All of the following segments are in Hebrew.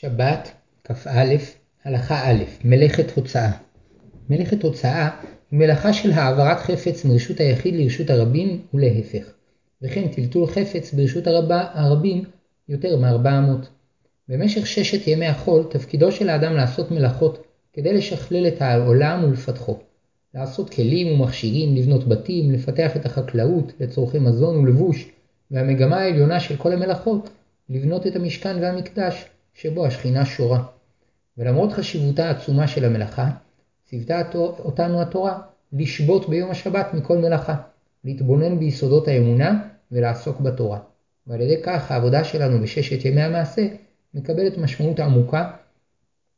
שבת, כ"א, הלכה א', מלאכת הוצאה. מלאכת הוצאה היא מלאכה של העברת חפץ מרשות היחיד לרשות הרבים ולהפך, וכן טלטול חפץ ברשות הרבה, הרבים יותר מ-400. במשך ששת ימי החול תפקידו של האדם לעשות מלאכות כדי לשכלל את העולם ולפתחו. לעשות כלים ומכשירים, לבנות בתים, לפתח את החקלאות לצורכי מזון ולבוש, והמגמה העליונה של כל המלאכות, לבנות את המשכן והמקדש, שבו השכינה שורה. ולמרות חשיבותה העצומה של המלאכה, ציוותה אותנו התורה לשבות ביום השבת מכל מלאכה, להתבונן ביסודות האמונה ולעסוק בתורה. ועל ידי כך העבודה שלנו בששת ימי המעשה מקבלת משמעות עמוקה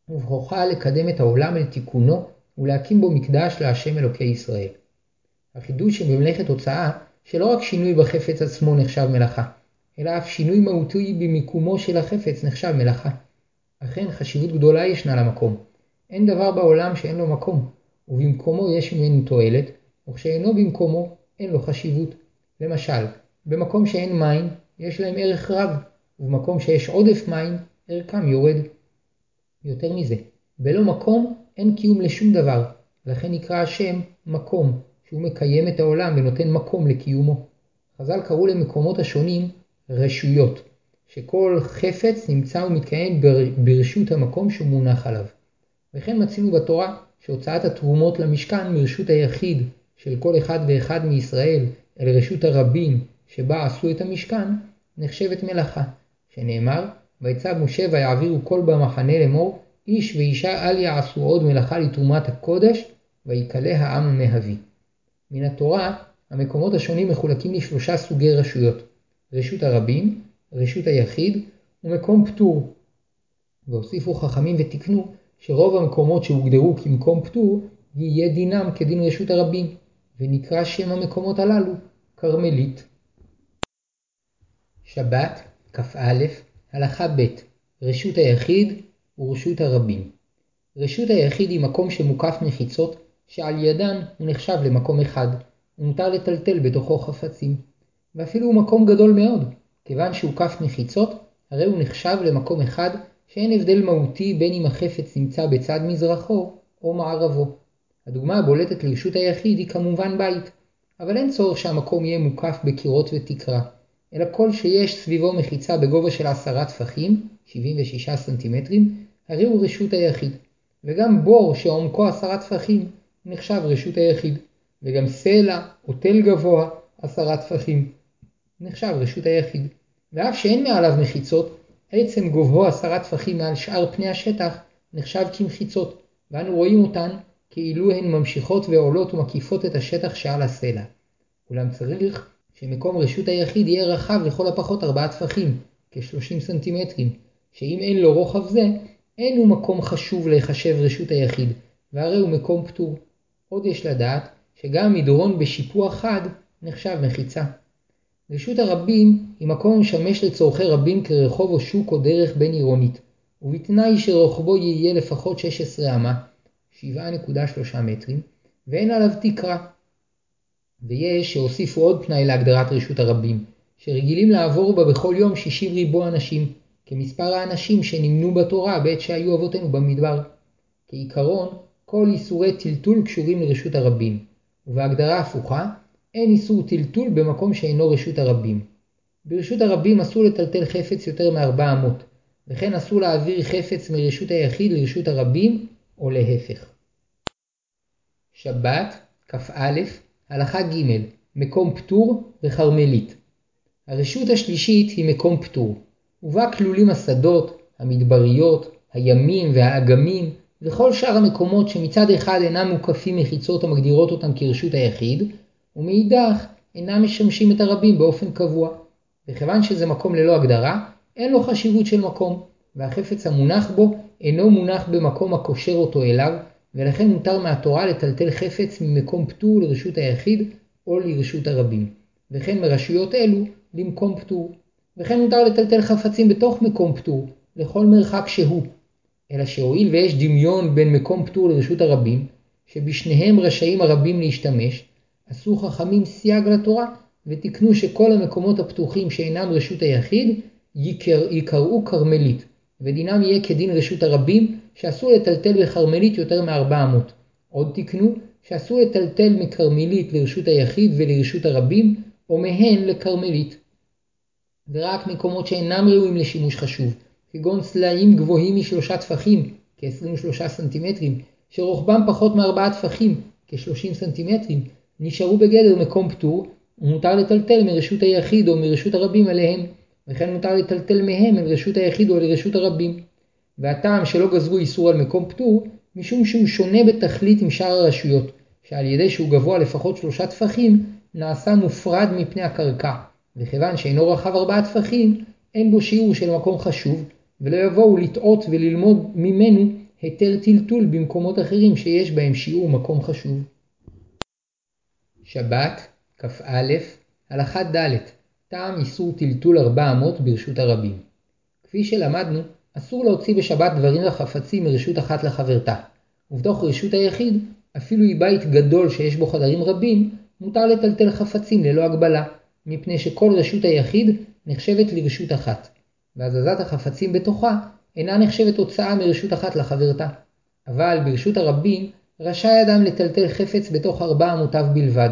ובכוחה לקדם את העולם אל תיקונו ולהקים בו מקדש להשם אלוקי ישראל. החידוש שבמלאכת הוצאה שלא רק שינוי בחפץ עצמו נחשב מלאכה, אלא אף שינוי מהותי במיקומו של החפץ נחשב מלאכה. אכן חשיבות גדולה ישנה למקום. אין דבר בעולם שאין לו מקום, ובמקומו יש ממנו תועלת, וכשאינו במקומו אין לו חשיבות. למשל, במקום שאין מים יש להם ערך רב, ובמקום שיש עודף מים ערכם יורד. יותר מזה, בלא מקום אין קיום לשום דבר, לכן נקרא השם מקום, שהוא מקיים את העולם ונותן מקום לקיומו. חז"ל קראו למקומות השונים רשויות, שכל חפץ נמצא ומתקיים ברשות המקום שהוא מונח עליו. וכן מצינו בתורה שהוצאת התרומות למשכן מרשות היחיד של כל אחד ואחד מישראל אל רשות הרבים שבה עשו את המשכן, נחשבת מלאכה, שנאמר, ויצב משה ויעבירו כל במחנה לאמור, איש ואישה אל יעשו עוד מלאכה לתרומת הקודש, ויקלה העם מהביא. מן התורה, המקומות השונים מחולקים לשלושה סוגי רשויות, רשות הרבים, רשות היחיד ומקום פטור. והוסיפו חכמים ותיקנו שרוב המקומות שהוגדרו כמקום פטור יהיה דינם כדין רשות הרבים, ונקרא שם המקומות הללו כרמלית. שבת, כ"א, הלכה ב' רשות היחיד ורשות הרבים. רשות היחיד היא מקום שמוקף מחיצות שעל ידן הוא נחשב למקום אחד, ומותר לטלטל בתוכו חפצים. ואפילו הוא מקום גדול מאוד, כיוון שהוקף מחיצות, הרי הוא נחשב למקום אחד שאין הבדל מהותי בין אם החפץ נמצא בצד מזרחו או מערבו. הדוגמה הבולטת לרשות היחיד היא כמובן בית, אבל אין צורך שהמקום יהיה מוקף בקירות ותקרה, אלא כל שיש סביבו מחיצה בגובה של עשרה טפחים, 76 סנטימטרים, הרי הוא רשות היחיד, וגם בור שעומקו עשרה טפחים נחשב רשות היחיד, וגם סלע או תל גבוה עשרה טפחים נחשב רשות היחיד, ואף שאין מעליו מחיצות, עצם גובהו עשרה טפחים מעל שאר פני השטח נחשב כמחיצות, ואנו רואים אותן כאילו הן ממשיכות ועולות ומקיפות את השטח שעל הסלע. אולם צריך שמקום רשות היחיד יהיה רחב לכל הפחות ארבעה טפחים, כ-30 סנטימטרים, שאם אין לו רוחב זה, אין הוא מקום חשוב להיחשב רשות היחיד, והרי הוא מקום פטור. עוד יש לדעת שגם מדרון בשיפוע חד נחשב מחיצה. רשות הרבים היא מקום המשמש לצורכי רבים כרחוב או שוק או דרך בין עירונית, ובתנאי שרוחבו יהיה לפחות 16 אמה, 7.3 מטרים, ואין עליו תקרה. ויש שהוסיפו עוד תנאי להגדרת רשות הרבים, שרגילים לעבור בה בכל יום 60 ריבוע אנשים, כמספר האנשים שנמנו בתורה בעת שהיו אבותינו במדבר. כעיקרון, כל איסורי טלטול קשורים לרשות הרבים, ובהגדרה הפוכה, אין איסור טלטול במקום שאינו רשות הרבים. ברשות הרבים אסור לטלטל חפץ יותר מ-400, וכן אסור להעביר חפץ מרשות היחיד לרשות הרבים, או להפך. שבת, כ"א, הלכה ג' מקום פטור וכרמלית. הרשות השלישית היא מקום פטור, ובה כלולים השדות, המדבריות, הימים והאגמים, וכל שאר המקומות שמצד אחד אינם מוקפים מחיצות המגדירות אותם כרשות היחיד, ומאידך אינם משמשים את הרבים באופן קבוע. וכיוון שזה מקום ללא הגדרה, אין לו חשיבות של מקום, והחפץ המונח בו אינו מונח במקום הקושר אותו אליו, ולכן מותר מהתורה לטלטל חפץ ממקום פטור לרשות היחיד או לרשות הרבים, וכן מרשויות אלו למקום פטור. וכן מותר לטלטל חפצים בתוך מקום פטור, לכל מרחק שהוא. אלא שהואיל ויש דמיון בין מקום פטור לרשות הרבים, שבשניהם רשאים הרבים להשתמש, עשו חכמים סייג לתורה, ותיקנו שכל המקומות הפתוחים שאינם רשות היחיד, יקראו כרמלית, ודינם יהיה כדין רשות הרבים, שאסור לטלטל בכרמלית יותר מ-400. עוד תקנו, שאסור לטלטל מכרמלית לרשות היחיד ולרשות הרבים, או מהן לכרמלית. ורק מקומות שאינם ראויים לשימוש חשוב, כגון סלעים גבוהים משלושה טפחים, כ-23 סנטימטרים, שרוחבם פחות מארבעה טפחים, כ-30 סנטימטרים, נשארו בגדר מקום פטור, ומותר לטלטל מרשות היחיד או מרשות הרבים עליהם, וכן מותר לטלטל מהם אל רשות היחיד או לרשות הרבים. והטעם שלא גזרו איסור על מקום פטור, משום שהוא שונה בתכלית עם שאר הרשויות, שעל ידי שהוא גבוה לפחות שלושה טפחים, נעשה מופרד מפני הקרקע, וכיוון שאינו רחב ארבעה טפחים, אין בו שיעור של מקום חשוב, ולא יבואו לטעות וללמוד ממנו היתר טלטול במקומות אחרים שיש בהם שיעור מקום חשוב. שבת, כ"א, הלכה ד' טעם איסור טלטול ארבע אמות ברשות הרבים. כפי שלמדנו, אסור להוציא בשבת דברים וחפצים מרשות אחת לחברתה, ובתוך רשות היחיד, אפילו היא בית גדול שיש בו חדרים רבים, מותר לטלטל חפצים ללא הגבלה, מפני שכל רשות היחיד נחשבת לרשות אחת, והזזת החפצים בתוכה אינה נחשבת הוצאה מרשות אחת לחברתה. אבל ברשות הרבים רשאי אדם לטלטל חפץ בתוך ארבע אמותיו בלבד,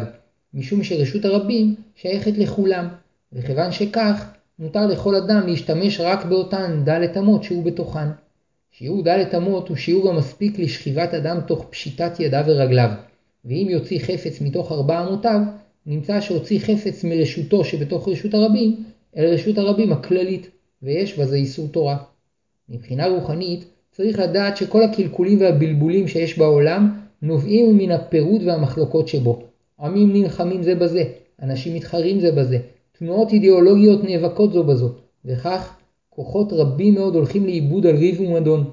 משום שרשות הרבים שייכת לכולם, וכיוון שכך, מותר לכל אדם להשתמש רק באותן ד' אמות שהוא בתוכן. שיעור ד' אמות הוא שיעור המספיק לשכיבת אדם תוך פשיטת ידיו ורגליו, ואם יוציא חפץ מתוך ארבע אמותיו, נמצא שהוציא חפץ מרשותו שבתוך רשות הרבים, אל רשות הרבים הכללית, ויש בזה איסור תורה. מבחינה רוחנית, צריך לדעת שכל הקלקולים והבלבולים שיש בעולם נובעים מן הפירוד והמחלוקות שבו. עמים נלחמים זה בזה, אנשים מתחרים זה בזה, תנועות אידיאולוגיות נאבקות זו בזו, וכך כוחות רבים מאוד הולכים לאיבוד על ריב ומדון.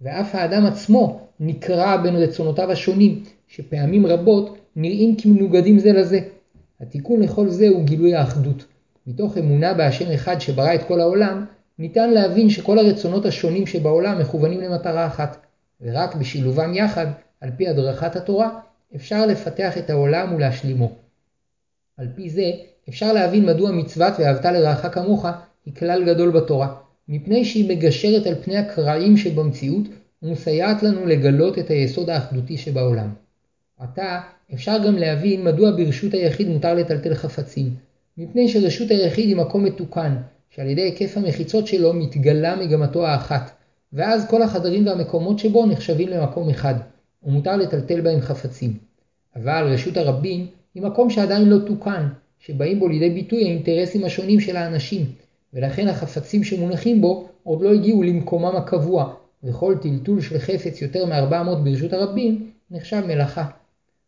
ואף האדם עצמו נקרע בין רצונותיו השונים, שפעמים רבות נראים כמנוגדים זה לזה. התיקון לכל זה הוא גילוי האחדות. מתוך אמונה בהשם אחד שברא את כל העולם, ניתן להבין שכל הרצונות השונים שבעולם מכוונים למטרה אחת, ורק בשילובם יחד, על פי הדרכת התורה, אפשר לפתח את העולם ולהשלימו. על פי זה, אפשר להבין מדוע מצוות ואהבת לרעך כמוך היא כלל גדול בתורה, מפני שהיא מגשרת על פני הקרעים שבמציאות ומסייעת לנו לגלות את היסוד האחדותי שבעולם. עתה אפשר גם להבין מדוע ברשות היחיד מותר לטלטל חפצים, מפני שרשות היחיד היא מקום מתוקן, שעל ידי היקף המחיצות שלו מתגלה מגמתו האחת, ואז כל החדרים והמקומות שבו נחשבים למקום אחד, ומותר לטלטל בהם חפצים. אבל רשות הרבים היא מקום שעדיין לא תוקן, שבאים בו לידי ביטוי האינטרסים השונים של האנשים, ולכן החפצים שמונחים בו עוד לא הגיעו למקומם הקבוע, וכל טלטול של חפץ יותר מ-400 ברשות הרבים נחשב מלאכה.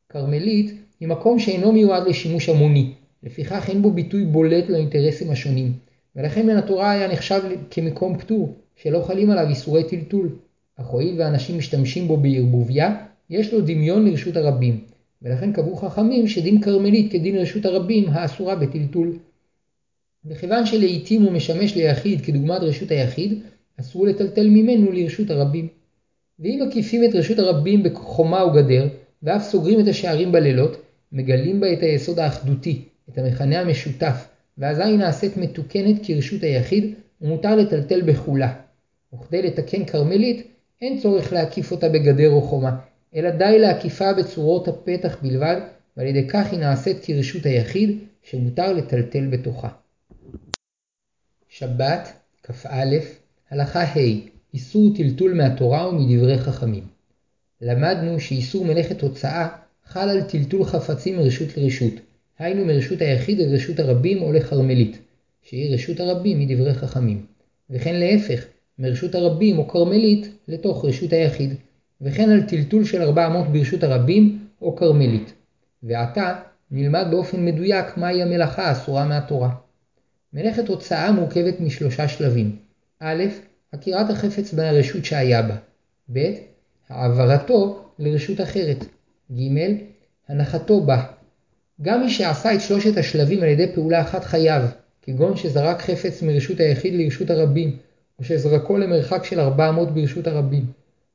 כרמלית היא מקום שאינו מיועד לשימוש המוני, לפיכך אין בו ביטוי בולט לאינטרסים השונים, ולכן מן התורה היה נחשב כמקום פטור, שלא חלים עליו איסורי טלטול. אך הואיל ואנשים משתמשים בו בערבוביה, יש לו דמיון לרשות הרבים, ולכן קבעו חכמים שדין כרמלית כדין רשות הרבים האסורה בטלטול. וכיוון שלעיתים הוא משמש ליחיד כדוגמת רשות היחיד, אסור לטלטל ממנו לרשות הרבים. ואם מקיפים את רשות הרבים בחומה וגדר, ואף סוגרים את השערים בלילות, מגלים בה את היסוד האחדותי, את המכנה המשותף, ואזי נעשית מתוקנת כרשות היחיד, ומותר לטלטל בכולה. וכדי לתקן כרמלית, אין צורך להקיף אותה בגדר או חומה, אלא די להקיפה בצורות הפתח בלבד, ועל ידי כך היא נעשית כרשות היחיד, שמותר לטלטל בתוכה. שבת, כ"א, הלכה ה' איסור טלטול מהתורה ומדברי חכמים. למדנו שאיסור מלאכת הוצאה חל על טלטול חפצים מרשות לרשות, היינו מרשות היחיד לרשות הרבים או לכרמלית, שהיא רשות הרבים מדברי חכמים, וכן להפך, מרשות הרבים או כרמלית לתוך רשות היחיד, וכן על טלטול של 400 ברשות הרבים או כרמלית. ועתה נלמד באופן מדויק מהי המלאכה האסורה מהתורה. מלאכת הוצאה מורכבת משלושה שלבים א', עקירת החפץ מהרשות שהיה בה, ב', העברתו לרשות אחרת, ג', הנחתו בה. גם מי שעשה את שלושת השלבים על ידי פעולה אחת חייב, כגון שזרק חפץ מרשות היחיד לרשות הרבים, או שזרקו למרחק של 400 ברשות הרבים.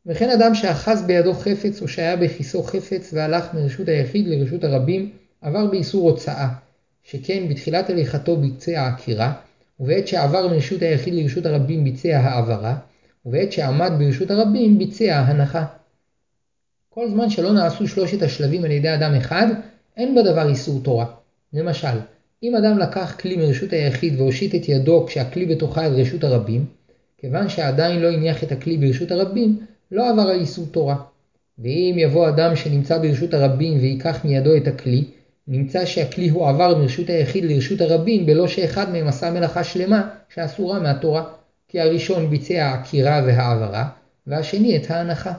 וכן אדם שאחז בידו חפץ או שהיה בכיסו חפץ והלך מרשות היחיד לרשות הרבים, עבר באיסור הוצאה, שכן בתחילת הליכתו ביצע עקירה, ובעת שעבר מרשות היחיד לרשות הרבים ביצע העברה, ובעת שעמד ברשות הרבים ביצע הנחה. כל זמן שלא נעשו שלושת השלבים על ידי אדם אחד, אין בדבר איסור תורה. למשל, אם אדם לקח כלי מרשות היחיד והושיט את ידו כשהכלי בתוכה אל רשות הרבים, כיוון שעדיין לא הניח את הכלי ברשות הרבים, לא עבר על איסור תורה. ואם יבוא אדם שנמצא ברשות הרבים ויקח מידו את הכלי, נמצא שהכלי הועבר מרשות היחיד לרשות הרבים בלא שאחד מהם עשה מלאכה שלמה שאסורה מהתורה, כי הראשון ביצע העקירה והעברה, והשני את ההנחה.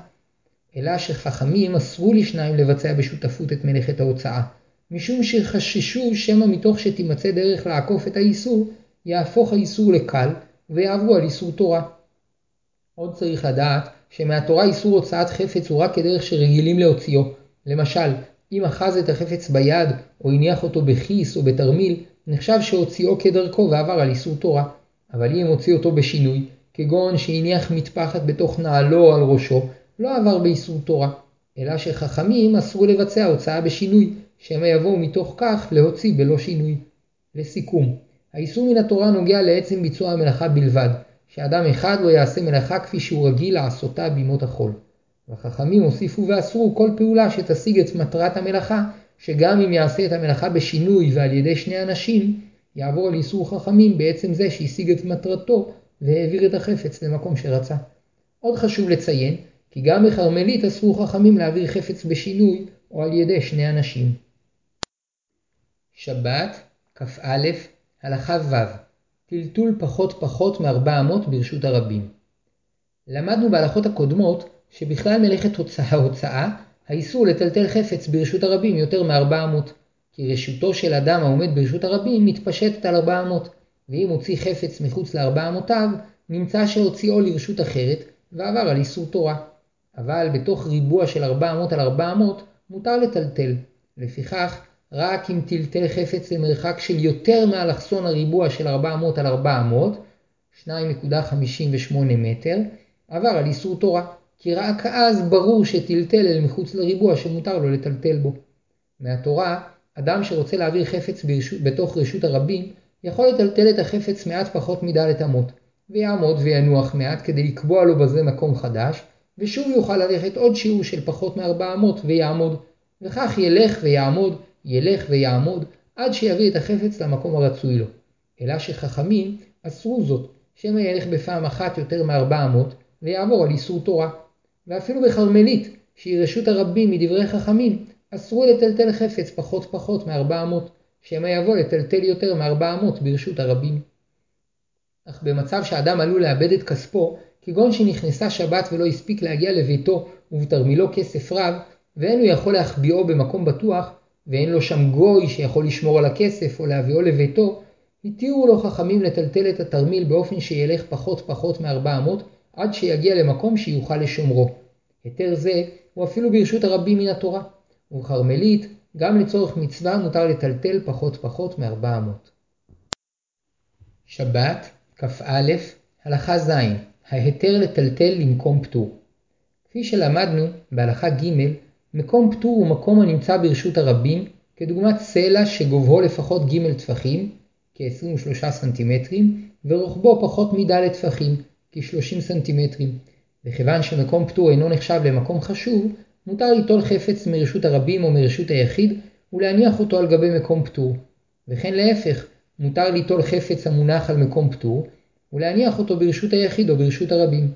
אלא שחכמים אסרו לשניים לבצע בשותפות את מלאכת ההוצאה, משום שחששו שמא מתוך שתימצא דרך לעקוף את האיסור, יהפוך האיסור לקל, ויעברו על איסור תורה. עוד צריך לדעת שמהתורה איסור הוצאת חפץ הוא רק כדרך שרגילים להוציאו. למשל, אם אחז את החפץ ביד, או הניח אותו בכיס או בתרמיל, נחשב שהוציאו כדרכו ועבר על איסור תורה. אבל אם הוציא אותו בשינוי, כגון שהניח מטפחת בתוך נעלו על ראשו, לא עבר באיסור תורה. אלא שחכמים אסרו לבצע הוצאה בשינוי, שמא יבואו מתוך כך להוציא בלא שינוי. לסיכום, האיסור מן התורה נוגע לעצם ביצוע המלאכה בלבד, שאדם אחד לא יעשה מלאכה כפי שהוא רגיל לעשותה בימות החול. והחכמים הוסיפו ואסרו כל פעולה שתשיג את מטרת המלאכה, שגם אם יעשה את המלאכה בשינוי ועל ידי שני אנשים, יעבור על איסור חכמים בעצם זה שהשיג את מטרתו והעביר את החפץ למקום שרצה. עוד חשוב לציין, כי גם בכרמלית אסרו חכמים להעביר חפץ בשינוי או על ידי שני אנשים. שבת, כ"א, הלכה ו' טלטול פחות פחות מארבע אמות ברשות הרבים. למדנו בהלכות הקודמות שבכלל מלאכת הוצאה הוצאה, האיסור לטלטל חפץ ברשות הרבים יותר מארבע אמות, כי רשותו של אדם העומד ברשות הרבים מתפשטת על ארבע אמות, ואם הוציא חפץ מחוץ לארבע אמותיו, נמצא שהוציאו לרשות אחרת, ועבר על איסור תורה. אבל בתוך ריבוע של ארבע אמות על ארבע אמות, מותר לטלטל. לפיכך, רק אם טלטל חפץ למרחק של יותר מאלכסון הריבוע של 400 על 400, 2.58 מטר, עבר על איסור תורה, כי רק אז ברור שטלטל אל מחוץ לריבוע שמותר לו לטלטל בו. מהתורה, אדם שרוצה להעביר חפץ ברשות, בתוך רשות הרבים, יכול לטלטל את החפץ מעט פחות מדלת אמות, ויעמוד וינוח מעט כדי לקבוע לו בזה מקום חדש, ושוב יוכל ללכת עוד שיעור של פחות מ-400 ויעמוד, וכך ילך ויעמוד ילך ויעמוד עד שיביא את החפץ למקום הרצוי לו. אלא שחכמים אסרו זאת, שמא ילך בפעם אחת יותר מארבע אמות, ויעבור על איסור תורה. ואפילו בכרמלית, שהיא רשות הרבים מדברי חכמים, אסרו לטלטל חפץ פחות פחות מארבע אמות, שמא יבוא לטלטל יותר מארבע אמות ברשות הרבים. אך במצב שאדם עלול לאבד את כספו, כגון שנכנסה שבת ולא הספיק להגיע לביתו ובתרמילו כסף רב, ואין הוא יכול להחביאו במקום בטוח, ואין לו שם גוי שיכול לשמור על הכסף או להביאו לביתו, התירו לו חכמים לטלטל את התרמיל באופן שילך פחות פחות מארבע אמות עד שיגיע למקום שיוכל לשומרו. היתר זה הוא אפילו ברשות הרבים מן התורה, ובכרמלית גם לצורך מצווה מותר לטלטל פחות פחות מארבע אמות. שבת, כ"א, הלכה ז' ההיתר לטלטל למקום פטור. כפי שלמדנו בהלכה ג' מקום פטור הוא מקום הנמצא ברשות הרבים, כדוגמת סלע שגובהו לפחות ג' טפחים, כ-23 סנטימטרים, ורוחבו פחות מד' טפחים, כ-30 סנטימטרים. וכיוון שמקום פטור אינו נחשב למקום חשוב, מותר ליטול חפץ מרשות הרבים או מרשות היחיד, ולהניח אותו על גבי מקום פטור. וכן להפך, מותר ליטול חפץ המונח על מקום פטור, ולהניח אותו ברשות היחיד או ברשות הרבים.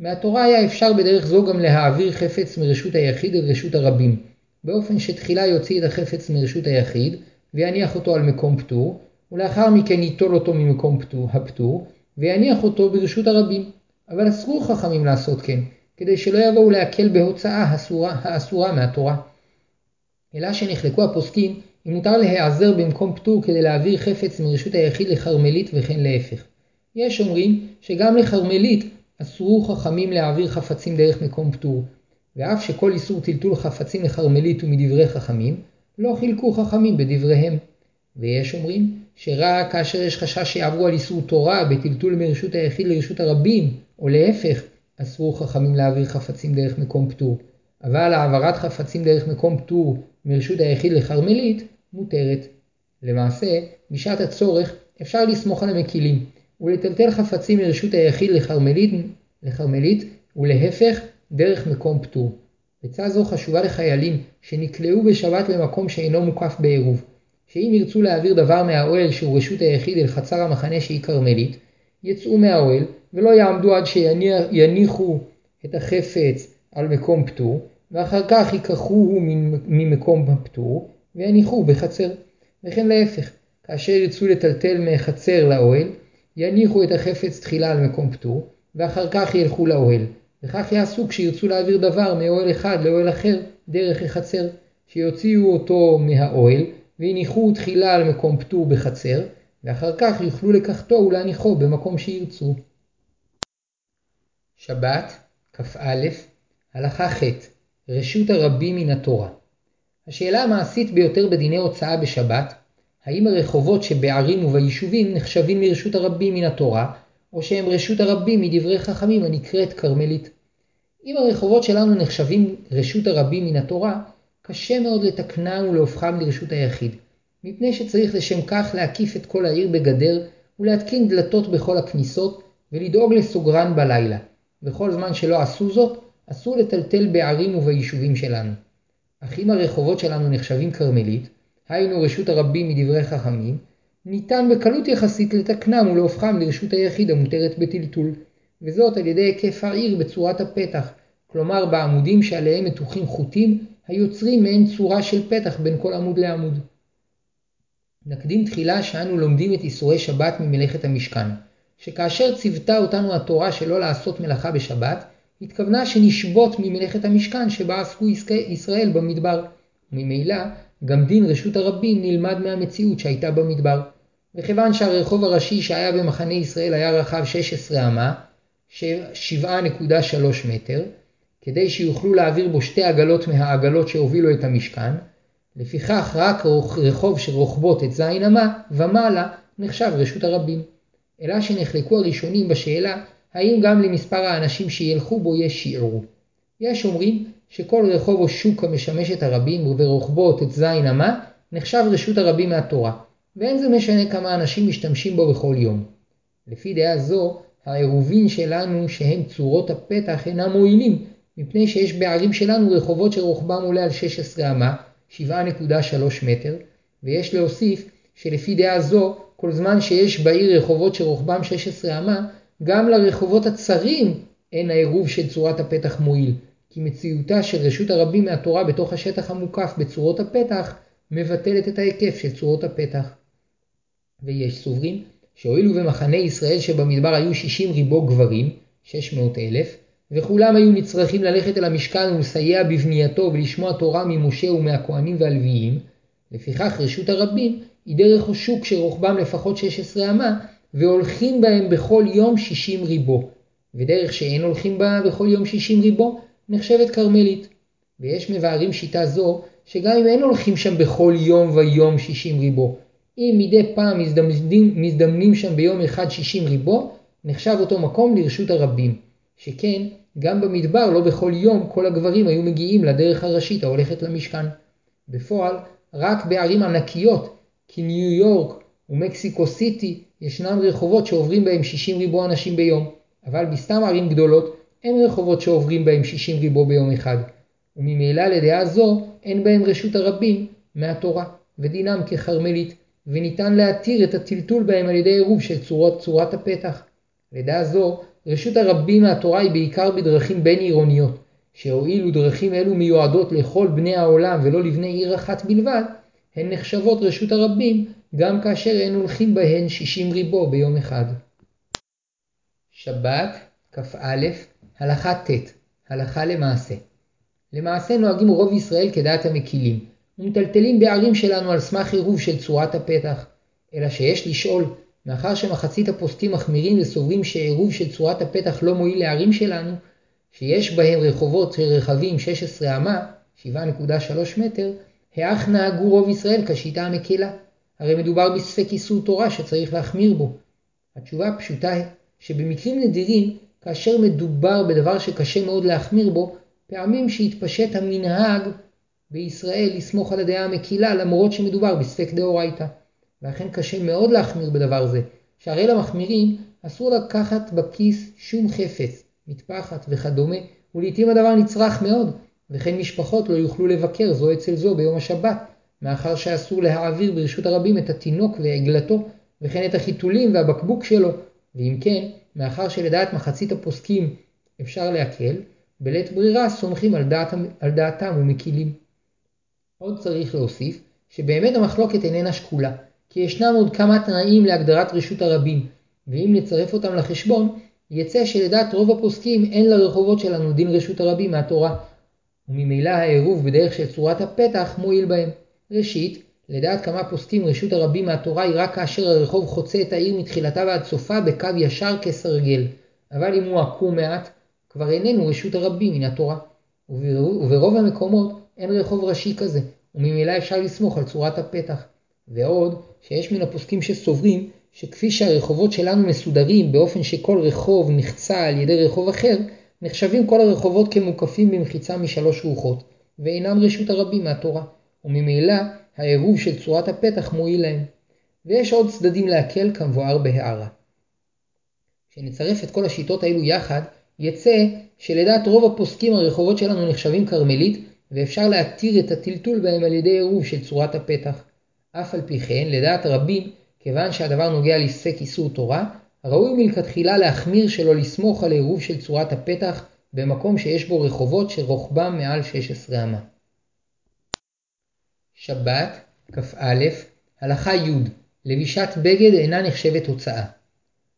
מהתורה היה אפשר בדרך זו גם להעביר חפץ מרשות היחיד אל רשות הרבים, באופן שתחילה יוציא את החפץ מרשות היחיד, ויניח אותו על מקום פטור, ולאחר מכן ייטול אותו ממקום פטור, הפטור, ויניח אותו ברשות הרבים. אבל אסרו חכמים לעשות כן, כדי שלא יבואו להקל בהוצאה האסורה, האסורה מהתורה. אלא שנחלקו הפוסקים אם מותר להיעזר במקום פטור כדי להעביר חפץ מרשות היחיד לכרמלית וכן להפך. יש אומרים שגם לכרמלית אסרו חכמים להעביר חפצים דרך מקום פטור, ואף שכל איסור טלטול חפצים לכרמלית הוא מדברי חכמים, לא חילקו חכמים בדבריהם. ויש אומרים שרק כאשר יש חשש שיעברו על איסור תורה בטלטול מרשות היחיד לרשות הרבים, או להפך, אסרו חכמים להעביר חפצים דרך מקום פטור. אבל העברת חפצים דרך מקום פטור מרשות היחיד לכרמלית מותרת. למעשה, בשעת הצורך אפשר לסמוך על המקילים, ולטלטל חפצים מרשות היחיד לכרמלית ולהפך דרך מקום פטור. עצה זו חשובה לחיילים שנקלעו בשבת למקום שאינו מוקף בעירוב, שאם ירצו להעביר דבר מהאוהל שהוא רשות היחיד אל חצר המחנה שהיא כרמלית, יצאו מהאוהל ולא יעמדו עד שיניחו את החפץ על מקום פטור, ואחר כך ייקחוהו ממקום הפטור ויניחוהו בחצר. וכן להפך, כאשר ירצו לטלטל מחצר לאוהל, יניחו את החפץ תחילה על מקום פטור, ואחר כך ילכו לאוהל. וכך יעשו כשירצו להעביר דבר מאוהל אחד לאוהל אחר דרך החצר, שיוציאו אותו מהאוהל והניחוהו תחילה על מקום פטור בחצר, ואחר כך יוכלו לקחתו ולהניחו במקום שירצו. שבת, כ"א, הלכה ח' רשות הרבים מן התורה. השאלה המעשית ביותר בדיני הוצאה בשבת, האם הרחובות שבערים וביישובים נחשבים לרשות הרבים מן התורה, או שהם רשות הרבים מדברי חכמים הנקראת כרמלית. אם הרחובות שלנו נחשבים רשות הרבים מן התורה, קשה מאוד לתקנם ולהופכם לרשות היחיד, מפני שצריך לשם כך להקיף את כל העיר בגדר ולהתקין דלתות בכל הכניסות ולדאוג לסוגרן בלילה. וכל זמן שלא עשו זאת, אסור לטלטל בערים וביישובים שלנו. אך אם הרחובות שלנו נחשבים כרמלית, היינו רשות הרבים מדברי חכמים, ניתן בקלות יחסית לתקנם ולהופכם לרשות היחיד המותרת בטלטול, וזאת על ידי היקף העיר בצורת הפתח, כלומר בעמודים שעליהם מתוחים חוטים היוצרים מעין צורה של פתח בין כל עמוד לעמוד. נקדים תחילה שאנו לומדים את איסורי שבת ממלאכת המשכן, שכאשר ציוותה אותנו התורה שלא לעשות מלאכה בשבת, התכוונה שנשבות ממלאכת המשכן שבה עסקו ישראל במדבר. ממילא גם דין רשות הרבים נלמד מהמציאות שהייתה במדבר. וכיוון שהרחוב הראשי שהיה במחנה ישראל היה רחב 16 אמה, 7.3 מטר, כדי שיוכלו להעביר בו שתי עגלות מהעגלות שהובילו את המשכן, לפיכך רק רחוב שרוחבו ט"ז אמה ומעלה נחשב רשות הרבים. אלא שנחלקו הראשונים בשאלה האם גם למספר האנשים שילכו בו יש שיעור. יש אומרים שכל רחוב או שוק המשמש את הרבים וברוחבו ט"ז אמה נחשב רשות הרבים מהתורה, ואין זה משנה כמה אנשים משתמשים בו בכל יום. לפי דעה זו, העירובין שלנו שהם צורות הפתח אינם מועילים, מפני שיש בערים שלנו רחובות שרוחבם עולה על 16 אמה, 7.3 מטר, ויש להוסיף שלפי דעה זו, כל זמן שיש בעיר רחובות שרוחבם 16 אמה, גם לרחובות הצרים אין העירוב של צורת הפתח מועיל, כי מציאותה של רשות הרבים מהתורה בתוך השטח המוקף בצורות הפתח, מבטלת את ההיקף של צורות הפתח. ויש סוברים שהואילו במחנה ישראל שבמדבר היו 60 ריבו גברים, 600 אלף, וכולם היו נצרכים ללכת אל המשכן ולסייע בבנייתו ולשמוע תורה ממשה ומהכהנים והלוויים, לפיכך רשות הרבים היא דרך השוק שרוחבם לפחות 16 אמה, והולכים בהם בכל יום 60 ריבו, ודרך שאין הולכים בה בכל יום 60 ריבו, נחשבת כרמלית. ויש מבארים שיטה זו, שגם אם אין הולכים שם בכל יום ויום 60 ריבו, אם מדי פעם מזדמנים, מזדמנים שם ביום אחד 60 ריבו, נחשב אותו מקום לרשות הרבים. שכן, גם במדבר לא בכל יום כל הגברים היו מגיעים לדרך הראשית ההולכת למשכן. בפועל, רק בערים ענקיות, כניו יורק ומקסיקו סיטי, ישנם רחובות שעוברים בהם 60 ריבו אנשים ביום, אבל בסתם ערים גדולות אין רחובות שעוברים בהם 60 ריבו ביום אחד, וממילא לדעה זו אין בהם רשות הרבים מהתורה, ודינם ככרמלית, וניתן להתיר את הטלטול בהם על ידי עירוב של צורות צורת הפתח. לדעה זו, רשות הרבים מהתורה היא בעיקר בדרכים בין עירוניות, שהואילו דרכים אלו מיועדות לכל בני העולם ולא לבני עיר אחת בלבד, הן נחשבות רשות הרבים גם כאשר אין הולכים בהן 60 ריבו ביום אחד. שבת, כ"א, הלכה ט', הלכה למעשה. למעשה נוהגים רוב ישראל כדעת המקילים, ומטלטלים בערים שלנו על סמך עירוב של צורת הפתח. אלא שיש לשאול, מאחר שמחצית הפוסקים מחמירים וסוברים שעירוב של צורת הפתח לא מועיל לערים שלנו, שיש בהם רחובות רחבים 16 אמה, 7.3 מטר, האח נהגו רוב ישראל כשיטה המקלה. הרי מדובר בספק איסור תורה שצריך להחמיר בו. התשובה הפשוטה היא שבמקרים נדירים, כאשר מדובר בדבר שקשה מאוד להחמיר בו, פעמים שהתפשט המנהג בישראל לסמוך על הדעה המקילה למרות שמדובר בספק דאורייתא. ואכן קשה מאוד להחמיר בדבר זה, שהרי למחמירים אסור לקחת בכיס שום חפץ, מטפחת וכדומה, ולעיתים הדבר נצרך מאוד, וכן משפחות לא יוכלו לבקר זו אצל זו ביום השבת, מאחר שאסור להעביר ברשות הרבים את התינוק ועגלתו, וכן את החיתולים והבקבוק שלו, ואם כן, מאחר שלדעת מחצית הפוסקים אפשר להקל, בלית ברירה סומכים על, דעת, על דעתם ומקילים. עוד צריך להוסיף, שבאמת המחלוקת איננה שקולה, כי ישנם עוד כמה תנאים להגדרת רשות הרבים, ואם נצרף אותם לחשבון, יצא שלדעת רוב הפוסקים אין לרחובות שלנו דין רשות הרבים מהתורה, וממילא העירוב בדרך של צורת הפתח מועיל בהם. ראשית, לדעת כמה פוסקים רשות הרבים מהתורה היא רק כאשר הרחוב חוצה את העיר מתחילתה ועד סופה בקו ישר כסרגל, אבל אם הוא עקום מעט, כבר איננו רשות הרבים מן התורה. וברוב המקומות אין רחוב ראשי כזה, וממילא אפשר לסמוך על צורת הפתח. ועוד, שיש מן הפוסקים שסוברים שכפי שהרחובות שלנו מסודרים באופן שכל רחוב נחצה על ידי רחוב אחר, נחשבים כל הרחובות כמוקפים במחיצה משלוש רוחות, ואינם רשות הרבים מהתורה, וממילא העירוב של צורת הפתח מועיל להם. ויש עוד צדדים להקל כמבואר בהערה. כשנצרף את כל השיטות האלו יחד, יצא שלדעת רוב הפוסקים הרחובות שלנו נחשבים כרמלית, ואפשר להתיר את הטלטול בהם על ידי עירוב של צורת הפתח. אף על פי כן, לדעת רבים, כיוון שהדבר נוגע לספק איסור תורה, ראוי מלכתחילה להחמיר שלא לסמוך על עירוב של צורת הפתח במקום שיש בו רחובות שרוחבם מעל 16 אמה. שבת, כ"א, הלכה י' לבישת בגד אינה נחשבת הוצאה.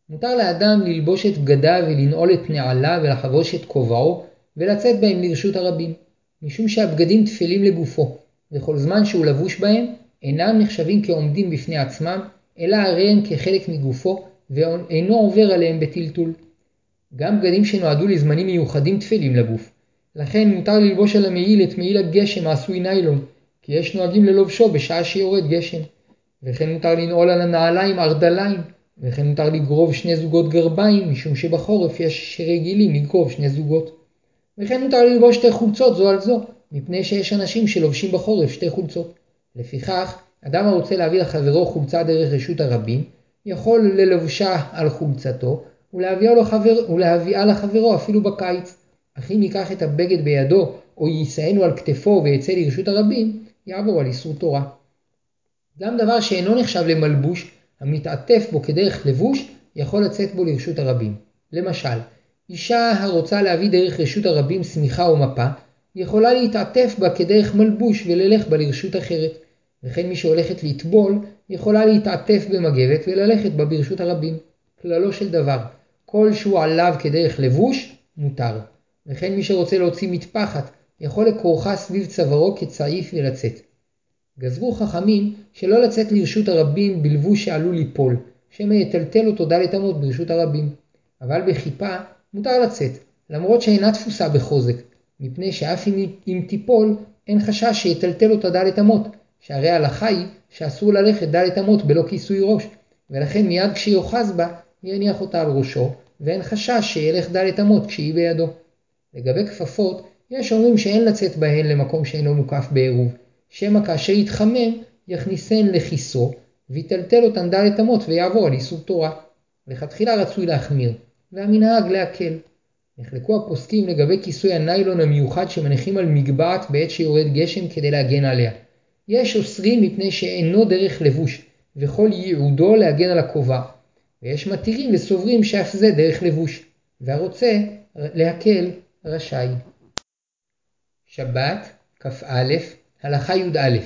מותר לאדם ללבוש את בגדיו ולנעול את נעליו ולחבוש את כובעו ולצאת בהם לרשות הרבים, משום שהבגדים תפלים לגופו, וכל זמן שהוא לבוש בהם אינם נחשבים כעומדים בפני עצמם, אלא הרי הם כחלק מגופו ואינו עובר עליהם בטלטול. גם בגדים שנועדו לזמנים מיוחדים תפלים לגוף, לכן מותר ללבוש על המעיל את מעיל הגשם העשוי ניילון, כי יש נוהגים ללובשו בשעה שיורד גשם. וכן מותר לנעול על הנעליים ארדליים, וכן מותר לגרוב שני זוגות גרביים, משום שבחורף יש שרגילים לגרוב שני זוגות. וכן מותר ללבוש שתי חולצות זו על זו, מפני שיש אנשים שלובשים בחורף שתי חולצות. לפיכך, אדם הרוצה להביא לחברו חולצה דרך רשות הרבים, יכול ללבשה על חולצתו ולהביאה, לחבר, ולהביאה לחברו אפילו בקיץ. אך אם ייקח את הבגד בידו או יישאנו על כתפו ויצא לרשות הרבים, יעבור על איסור תורה. גם דבר שאינו נחשב למלבוש, המתעטף בו כדרך לבוש, יכול לצאת בו לרשות הרבים. למשל, אישה הרוצה להביא דרך רשות הרבים שמיכה או מפה, יכולה להתעטף בה כדרך מלבוש וללך בה לרשות אחרת. וכן מי שהולכת לטבול, יכולה להתעטף במגבת וללכת בה ברשות הרבים. כללו של דבר, כל שהוא עליו כדרך לבוש, מותר. וכן מי שרוצה להוציא מטפחת, יכול לכורכה סביב צווארו כצעיף ולצאת. גזרו חכמים שלא לצאת לרשות הרבים בלבוש שעלול ליפול, שמא יטלטל אותו דלת אמות ברשות הרבים. אבל בכיפה מותר לצאת, למרות שאינה תפוסה בחוזק, מפני שאף אם, אם תיפול, אין חשש שיטלטל אותה דלת אמות, שהרי ההלכה היא שאסור ללכת דלת אמות בלא כיסוי ראש, ולכן מיד כשיוחז בה, יניח אותה על ראשו, ואין חשש שילך דלת אמות כשהיא בידו. לגבי כפפות, יש אומרים שאין לצאת בהן למקום שאינו מוקף בעירוב, שמא כאשר יתחמם, יכניסן לכיסו, ויטלטל אותן דלת אמות ויעבור על איסור תורה. לכתחילה רצוי להחמיר, והמנהג להקל. נחלקו הפוסקים לגבי כיסוי הניילון המיוחד שמניחים על מגבעת בעת שיורד גשם כדי להגן עליה. יש אוסרים מפני שאינו דרך לבוש, וכל ייעודו להגן על הכובע. ויש מתירים וסוברים שאף זה דרך לבוש, והרוצה להקל רשאי. שבת, כ"א, הלכה י"א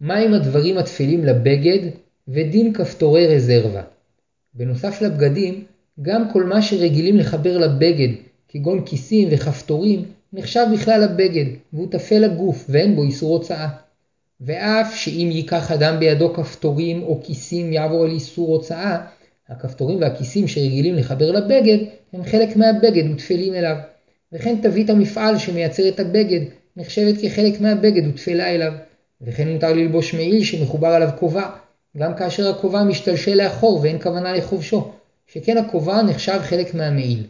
מהם הדברים התפלים לבגד ודין כפתורי רזרבה. בנוסף לבגדים, גם כל מה שרגילים לחבר לבגד, כגון כיסים וכפתורים, נחשב בכלל לבגד, והוא טפל לגוף ואין בו איסור הוצאה. ואף שאם ייקח אדם בידו כפתורים או כיסים יעבור על איסור הוצאה, הכפתורים והכיסים שרגילים לחבר לבגד הם חלק מהבגד וטפלים אליו. וכן תווית המפעל שמייצר את הבגד נחשבת כחלק מהבגד וטפלה אליו. וכן מותר ללבוש מעיל שמחובר עליו כובע, גם כאשר הכובע משתלשל לאחור ואין כוונה לחובשו, שכן הכובע נחשב חלק מהמעיל.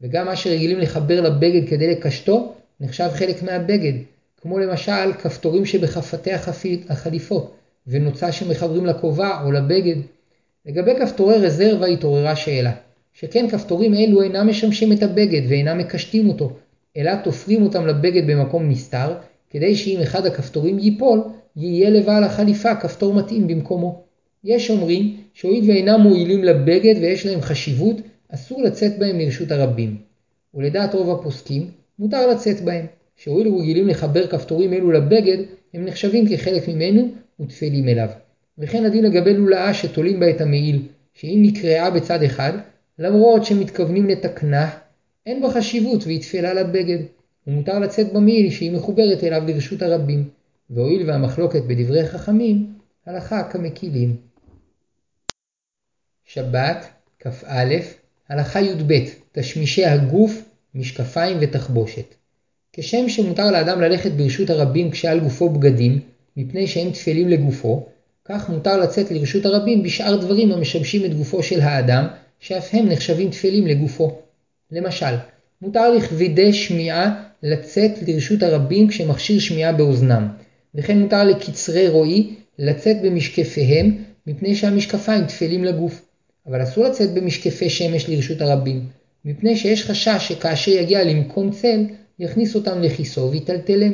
וגם מה שרגילים לחבר לבגד כדי לקשתו, נחשב חלק מהבגד, כמו למשל כפתורים שבחפתי החליפות, ונוצה שמחברים לכובע או לבגד. לגבי כפתורי רזרבה התעוררה שאלה, שכן כפתורים אלו אינם משמשים את הבגד ואינם מקשטים אותו, אלא תופרים אותם לבגד במקום נסתר, כדי שאם אחד הכפתורים ייפול, יהיה לבעל החליפה כפתור מתאים במקומו. יש אומרים שהואיל ואינם מועילים לבגד ויש להם חשיבות, אסור לצאת בהם לרשות הרבים. ולדעת רוב הפוסקים, מותר לצאת בהם, שהואיל ורגילים לחבר כפתורים אלו לבגד, הם נחשבים כחלק ממנו וטפלים אליו. וכן הדין לגבי לולאה שתולים בה את המעיל, שאם נקרעה בצד אחד, למרות שמתכוונים לתקנה, אין בה חשיבות והיא תפלה לבגד, ומותר לצאת במעיל שהיא מחוברת אליו לרשות הרבים, והואיל והמחלוקת בדברי חכמים, הלכה כמקילים. שבת, כ"א, הלכה י"ב, תשמישי הגוף, משקפיים ותחבושת. כשם שמותר לאדם ללכת ברשות הרבים כשעל גופו בגדים, מפני שהם תפלים לגופו, כך מותר לצאת לרשות הרבים בשאר דברים המשמשים את גופו של האדם, שאף הם נחשבים תפלים לגופו. למשל, מותר לכבדי שמיעה לצאת לרשות הרבים כשמכשיר שמיעה באוזנם, וכן מותר לקצרי רועי לצאת במשקפיהם, מפני שהמשקפיים תפלים לגוף. אבל אסור לצאת במשקפי שמש לרשות הרבים, מפני שיש חשש שכאשר יגיע למקום צל, יכניס אותם לכיסו ויטלטלם.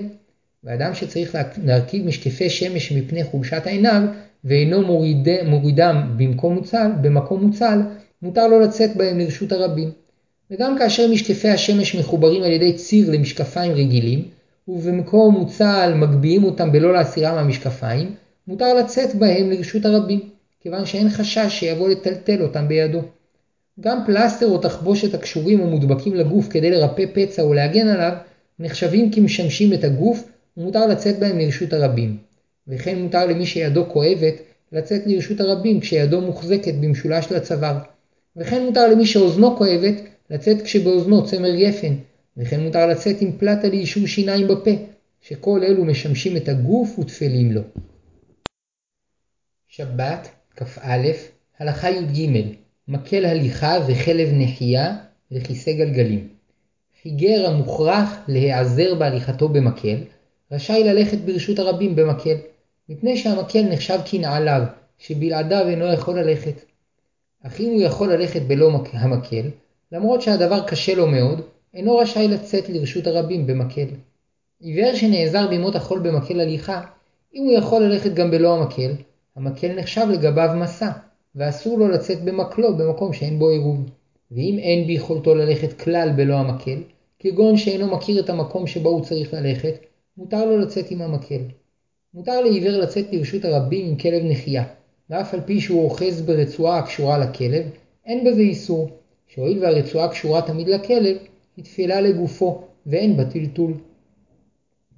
ואדם שצריך להרכיב משקפי שמש מפני חולשת עיניו, ואינו מוריד, מורידם במקום מוצל, במקום מוצל, מותר לו לצאת בהם לרשות הרבים. וגם כאשר משקפי השמש מחוברים על ידי ציר למשקפיים רגילים, ובמקום מוצל מגביהים אותם בלא להסירם מהמשקפיים, מותר לצאת בהם לרשות הרבים, כיוון שאין חשש שיבוא לטלטל אותם בידו. גם פלסטר או תחבושת הקשורים או מודבקים לגוף כדי לרפא פצע או להגן עליו, נחשבים כמשמשים את הגוף, ומותר לצאת בהם לרשות הרבים. וכן מותר למי שידו כואבת, לצאת לרשות הרבים כשידו מוחזקת במשולש לצוואר. וכן מותר למי שאוזנו כואבת, לצאת כשבאוזנו צמר גפן. וכן מותר לצאת עם פלטה ליישור שיניים בפה, שכל אלו משמשים את הגוף ותפלים לו. שבת, כ"א, הלכה י"ג, מקל הליכה וחלב נחייה וכיסא גלגלים. חיגר המוכרח להיעזר בהליכתו במקל, רשאי ללכת ברשות הרבים במקל, מפני שהמקל נחשב כנעליו, שבלעדיו אינו יכול ללכת. אך אם הוא יכול ללכת בלא המקל, למרות שהדבר קשה לו מאוד, אינו רשאי לצאת לרשות הרבים במקל. עיוור שנעזר בימות החול במקל הליכה, אם הוא יכול ללכת גם בלא המקל, המקל נחשב לגביו מסע, ואסור לו לצאת במקלו במקום שאין בו עירוב. ואם אין ביכולתו ללכת כלל בלא המקל, כגון שאינו מכיר את המקום שבו הוא צריך ללכת, מותר לו לצאת עם המקל. מותר לעיוור לצאת לרשות הרבים עם כלב נחייה, ואף על פי שהוא אוחז ברצועה הקשורה לכלב, אין בזה איסור, שהואיל והרצועה קשורה תמיד לכלב, היא תפילה לגופו, ואין בה טלטול.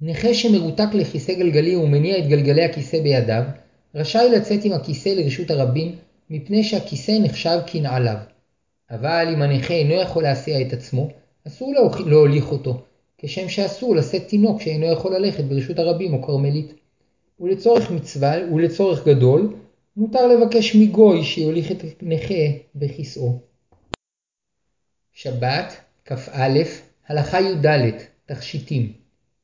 נכה שמרותק לכיסא גלגלים ומניע את גלגלי הכיסא בידיו, רשאי לצאת עם הכיסא לרשות הרבים, מפני שהכיסא נחשב כנעליו. אבל אם הנכה אינו יכול להסיע את עצמו, אסור להוליך אותו, כשם שאסור לשאת תינוק שאינו יכול ללכת ברשות הרבים או כרמלית. ולצורך מצווה ולצורך גדול, מותר לבקש מגוי שיוליך את נכה בכיסאו. שבת, כ"א, הלכה י"ד, תכשיטים.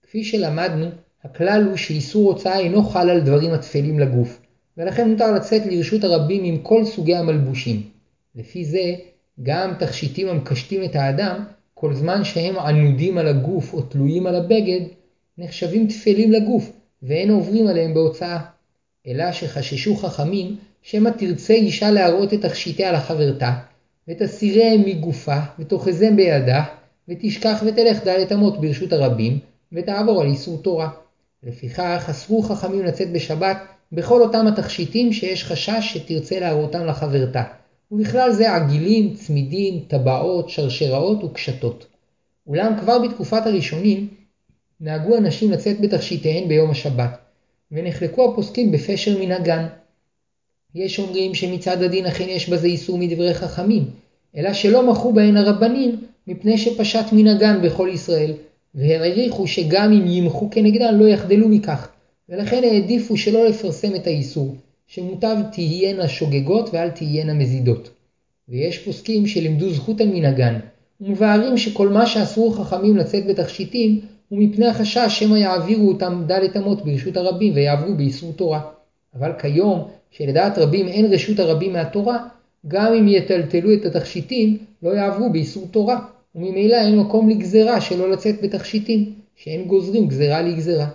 כפי שלמדנו, הכלל הוא שאיסור הוצאה אינו חל על דברים התפלים לגוף, ולכן מותר לצאת לרשות הרבים עם כל סוגי המלבושים. לפי זה, גם תכשיטים המקשטים את האדם, כל זמן שהם ענודים על הגוף או תלויים על הבגד, נחשבים תפלים לגוף, ואין עוברים עליהם בהוצאה. אלא שחששו חכמים, שמא תרצה אישה להראות את תכשיטיה לחברתה, ותסירם מגופה, ותאחזם בידה, ותשכח ותלך דלת אמות ברשות הרבים, ותעבור על איסור תורה. לפיכך אסרו חכמים לצאת בשבת בכל אותם התכשיטים שיש חשש שתרצה להראותם לחברתה, ובכלל זה עגילים, צמידים, טבעות, שרשראות וקשתות. אולם כבר בתקופת הראשונים נהגו אנשים לצאת בתכשיטיהן ביום השבת, ונחלקו הפוסקים בפשר מנהגן. יש אומרים שמצד הדין אכן יש בזה איסור מדברי חכמים, אלא שלא מחו בהן הרבנים מפני שפשט מנהגן בכל ישראל, והעריכו שגם אם ימחו כנגדן לא יחדלו מכך, ולכן העדיפו שלא לפרסם את האיסור, שמוטב תהיינה שוגגות ואל תהיינה מזידות. ויש פוסקים שלימדו זכות על מנהגן, ומבארים שכל מה שאסרו חכמים לצאת בתכשיטים, הוא מפני החשש שמא יעבירו אותם דלת אמות ברשות הרבים ויעברו באיסור תורה. אבל כיום, שלדעת רבים אין רשות הרבים מהתורה, גם אם יטלטלו את התכשיטים, לא יעברו באיסור תורה, וממילא אין מקום לגזרה שלא לצאת בתכשיטים, שאין גוזרים גזרה לגזרה.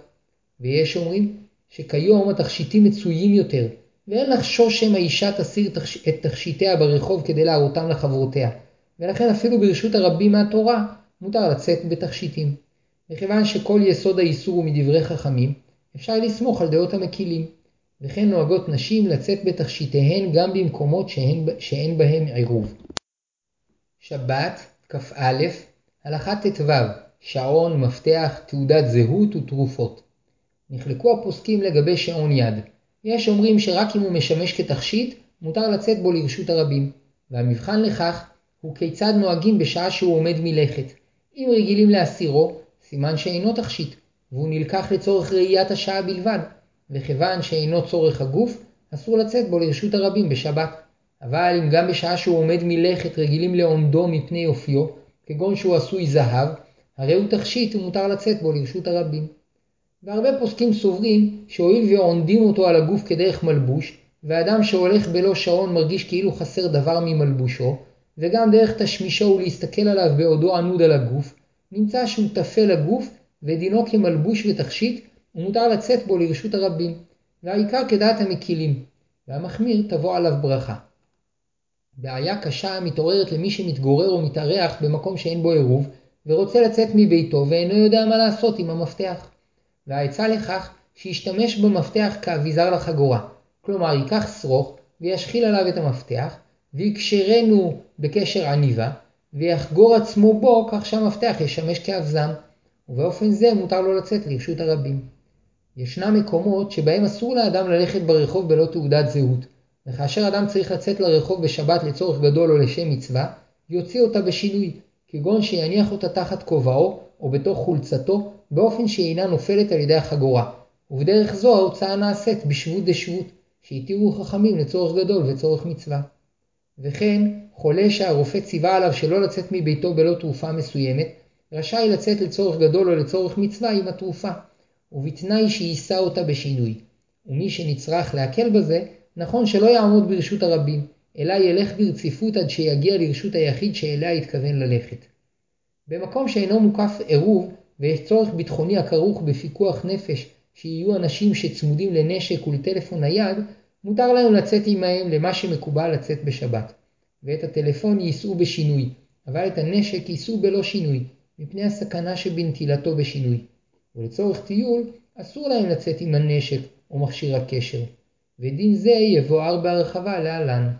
ויש אומרים שכיום התכשיטים מצויים יותר, ואין לחשוש שמא אישה תסיר את תכשיטיה ברחוב כדי להראותם לחברותיה, ולכן אפילו ברשות הרבים מהתורה מותר לצאת בתכשיטים. מכיוון שכל יסוד האיסור הוא מדברי חכמים, אפשר לסמוך על דעות המקילים. וכן נוהגות נשים לצאת בתכשיטיהן גם במקומות שאין, שאין בהם עירוב. שבת, כ"א, הלכה ט"ו, שעון, מפתח, תעודת זהות ותרופות. נחלקו הפוסקים לגבי שעון יד. יש אומרים שרק אם הוא משמש כתכשיט, מותר לצאת בו לרשות הרבים. והמבחן לכך הוא כיצד נוהגים בשעה שהוא עומד מלכת. אם רגילים להסירו, סימן שאינו תכשיט, והוא נלקח לצורך ראיית השעה בלבד, וכיוון שאינו צורך הגוף, אסור לצאת בו לרשות הרבים בשבת. אבל אם גם בשעה שהוא עומד מלכת רגילים לעומדו מפני יופיו, כגון שהוא עשוי זהב, הרי הוא תכשיט ומותר לצאת בו לרשות הרבים. והרבה פוסקים סוברים שהואיל ועונדים אותו על הגוף כדרך מלבוש, ואדם שהולך בלא שעון מרגיש כאילו חסר דבר ממלבושו, וגם דרך תשמישו ולהסתכל עליו בעודו ענוד על הגוף, נמצא שהוא טפל הגוף ודינו כמלבוש ותכשיט, ומותר לצאת בו לרשות הרבים, והעיקר כדעת המקילים, והמחמיר תבוא עליו ברכה. בעיה קשה מתעוררת למי שמתגורר או מתארח במקום שאין בו עירוב, ורוצה לצאת מביתו ואינו יודע מה לעשות עם המפתח. והעצה לכך שישתמש במפתח כאביזר לחגורה, כלומר ייקח שרוך וישחיל עליו את המפתח, ויקשרנו בקשר עניבה, ויחגור עצמו בו כך שהמפתח ישמש כאבזם, ובאופן זה מותר לו לצאת לרשות הרבים. ישנם מקומות שבהם אסור לאדם ללכת ברחוב בלא תעודת זהות, וכאשר אדם צריך לצאת לרחוב בשבת לצורך גדול או לשם מצווה, יוציא אותה בשינוי, כגון שיניח אותה תחת כובעו או בתוך חולצתו, באופן שהיא אינה נופלת על ידי החגורה, ובדרך זו ההוצאה נעשית בשבות דשבות, שהתירו חכמים לצורך גדול וצורך מצווה. וכן, חולה שהרופא ציווה עליו שלא לצאת מביתו בלא תרופה מסוימת, רשאי לצאת לצורך גדול או לצורך מצווה עם התרופה, ובתנאי שיישא אותה בשינוי. ומי שנצרך להקל בזה, נכון שלא יעמוד ברשות הרבים, אלא ילך ברציפות עד שיגיע לרשות היחיד שאליה יתכוון ללכת. במקום שאינו מוקף עירוב, ויש צורך ביטחוני הכרוך בפיקוח נפש שיהיו אנשים שצמודים לנשק ולטלפון נייד, מותר להם לצאת עמהם למה שמקובל לצאת בשבת. ואת הטלפון יישאו בשינוי, אבל את הנשק יישאו בלא שינוי, מפני הסכנה שבנטילתו בשינוי. ולצורך טיול, אסור להם לצאת עם הנשק או מכשיר הקשר. ודין זה יבואר בהרחבה להלן.